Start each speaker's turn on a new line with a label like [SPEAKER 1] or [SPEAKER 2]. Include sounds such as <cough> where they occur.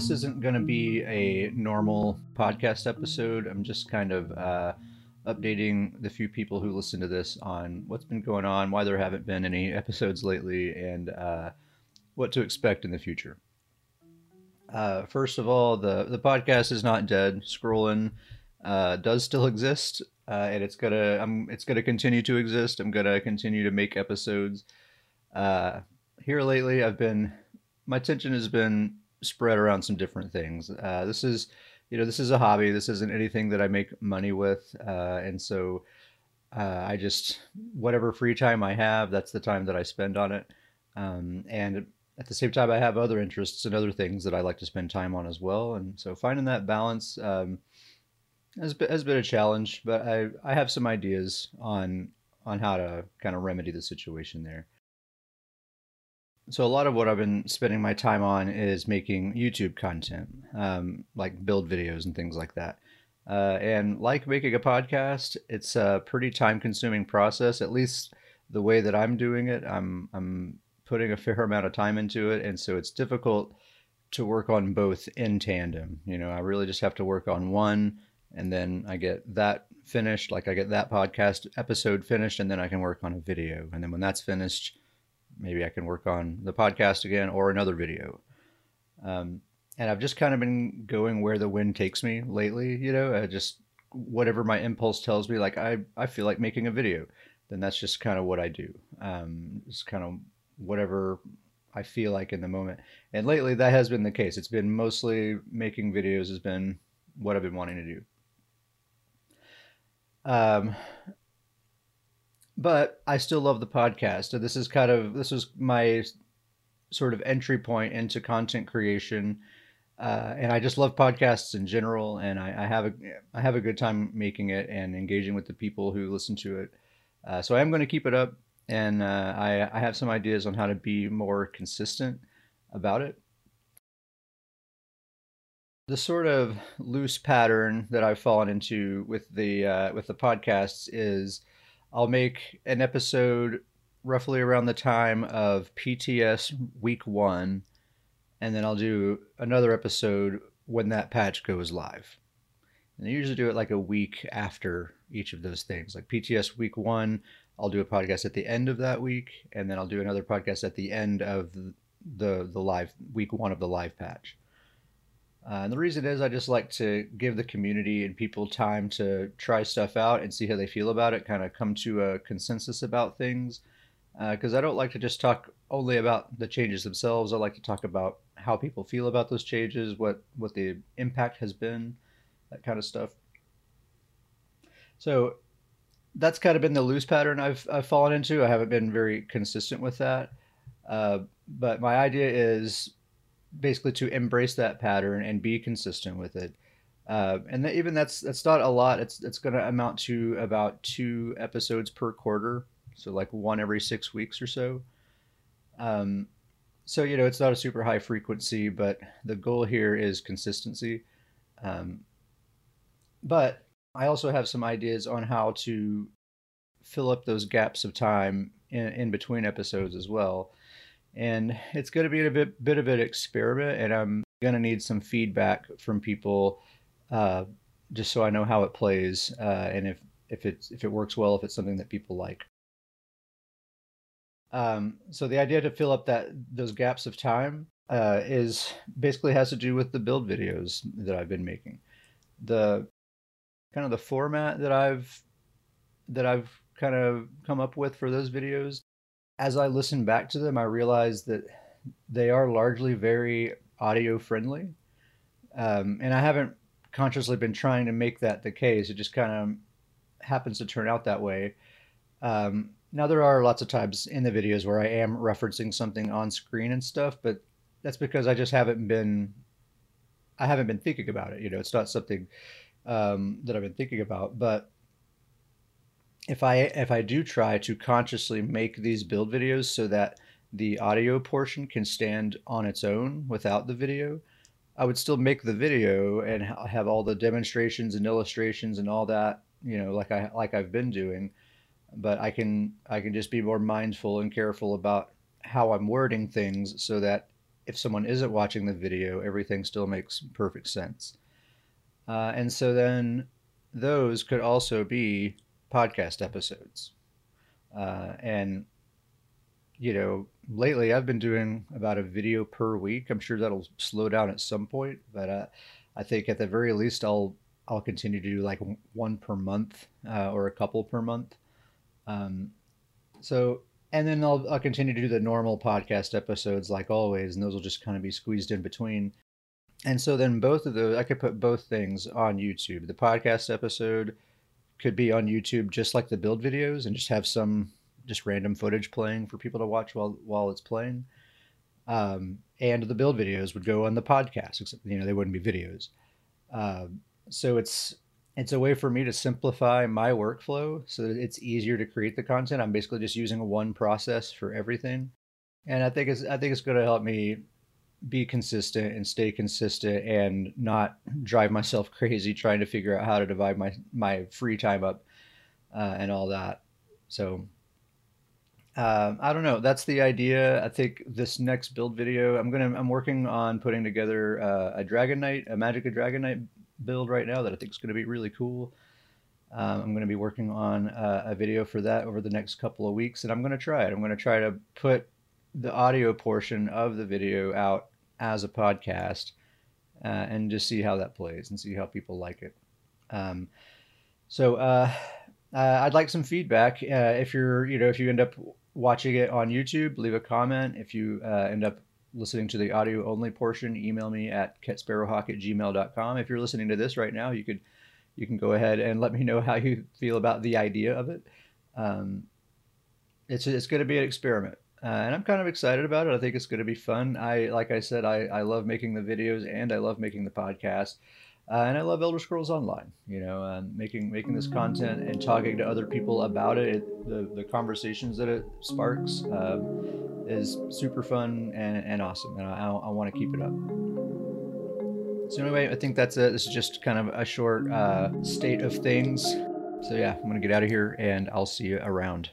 [SPEAKER 1] this isn't going to be a normal podcast episode. I'm just kind of uh, updating the few people who listen to this on what's been going on, why there haven't been any episodes lately, and uh, what to expect in the future. Uh, first of all, the the podcast is not dead. Scrolling uh, does still exist, uh, and it's gonna I'm it's gonna continue to exist. I'm gonna continue to make episodes. Uh, here lately, I've been my attention has been spread around some different things. Uh, this is you know this is a hobby. This isn't anything that I make money with, uh, and so uh, I just whatever free time I have, that's the time that I spend on it. Um, and at the same time, I have other interests and other things that I like to spend time on as well. And so finding that balance um, has, been, has been a challenge, but I, I have some ideas on on how to kind of remedy the situation there. So a lot of what I've been spending my time on is making YouTube content, um, like build videos and things like that. Uh, and like making a podcast, it's a pretty time-consuming process. At least the way that I'm doing it, I'm I'm putting a fair <laughs> amount of time into it, and so it's difficult to work on both in tandem. You know, I really just have to work on one, and then I get that finished. Like I get that podcast episode finished, and then I can work on a video, and then when that's finished, maybe I can work on the podcast again or another video. Um, and I've just kind of been going where the wind takes me lately. You know, I just whatever my impulse tells me, like I I feel like making a video, then that's just kind of what I do. Um, it's kind of whatever I feel like in the moment. And lately, that has been the case. It's been mostly making videos has been what I've been wanting to do. Um, but I still love the podcast. This is kind of this was my sort of entry point into content creation. Uh, and I just love podcasts in general, and I, I, have a I have a good time making it and engaging with the people who listen to it. Uh, so I am going to keep it up and uh, I, I have some ideas on how to be more consistent about it. The sort of loose pattern that I've fallen into with the uh, with the podcasts is I'll make an episode roughly around the time of PTS week one, and then I'll do another episode when that patch goes live. And I usually do it like a week after each of those things. Like PTS week one, I'll do a podcast at the end of that week, and then I'll do another podcast at the end of the the, live week one of the live patch. Uh, and the reason is I just like to give the community and people time to try stuff out and see how they feel about it, kind of come to a consensus about things. Because uh, I don't like to just talk only about the changes themselves. I like to talk about how people feel about those changes, what what the impact has been, that kind of stuff. So that's kind of been the loose pattern I've, I've fallen into. I haven't been very consistent with that. Uh, but my idea is basically to embrace that pattern and be consistent with it. Uh, and th- even that's that's not a lot. It's it's going to amount to about two episodes per quarter, so like one every six weeks or so. Um, so you know it's not a super high frequency, but the goal here is consistency. Um, but I also have some ideas on how to fill up those gaps of time in, in between episodes as well. And it's going to be a bit, bit of an experiment, and I'm going to need some feedback from people uh, just so I know how it plays uh, and if, if, it's, if it works well, if it's something that people like. Um, so the idea to fill up that those gaps of time uh, is basically has to do with the build videos that I've been making. The kind of the format that I've that I've kind of come up with for those videos. As I listen back to them, I realize that they are largely very audio friendly, um, and I haven't consciously been trying to make that the case. It just kind of happens to turn out that way. Um, now there are lots of times in the videos where I am referencing something on screen and stuff, but that's because I just haven't been I haven't been thinking about it. You know, it's not something um, that I've been thinking about. But if I if I do try to consciously make these build videos so that the audio portion can stand on its own without the video, I would still make the video and have all the demonstrations and illustrations and all that, you know, like I like I've been doing. But I can I can just be more mindful and careful about how I'm wording things so that if someone isn't watching the video, everything still makes perfect sense. Uh, and so then those could also be podcast episodes. Uh, and, you know, lately I've been doing about a video per week. I'm sure that'll slow down at some point, but uh, I think at the very least I'll I'll continue to do like one per month uh, or a couple per month. Um, so and then I'll, I'll continue to do the normal podcast episodes like always, and those will just kind of be squeezed in between. And so then both of those, I could put both things on YouTube. The podcast episode could be on YouTube just like the build videos and just have some just random footage playing for people to watch while while it's playing. Um, and the build videos would go on the podcast, except you know they wouldn't be videos. Uh, so it's it's a way for me to simplify my workflow so that it's easier to create the content. I'm basically just using one process for everything. And I think it's I think it's going to help me be consistent and stay consistent and not drive myself <laughs> crazy trying to figure out how to divide my my free time up uh, and all that. So um, I don't know. That's the idea. I think this next build video, I'm gonna I'm working on putting together uh, a Dragon Knight, a Magicka Dragon Knight build right now that I think is going to be really cool. Um, I'm going to be working on uh, a video for that over the next couple of weeks, and I'm going to try it. I'm going to try to put the audio portion of the video out as a podcast uh, and just see how that plays and see how people like it. Um, so uh, I'd like some feedback. Uh, if you're, you know, if you end up watching it on YouTube, leave a comment. If you uh, end up listening to the audio only portion, email me at ketsparrowhawk at gmail.com. If you're listening to this right now, you could you can go ahead and let me know how you feel about the idea of it. Um, it's it's going to be an experiment, uh, and I'm kind of excited about it. I think it's going to be fun. I like I said, I I love making the videos and I love making the podcast. Uh, and I love Elder Scrolls Online. You know, uh, making making this content and talking to other people about it, it the the conversations that it sparks uh, is super fun and, and awesome, and I, I want to keep it up. So anyway, I think that's it. This is just kind of a short uh, state of things. So yeah, I'm gonna get out of here, and I'll see you around.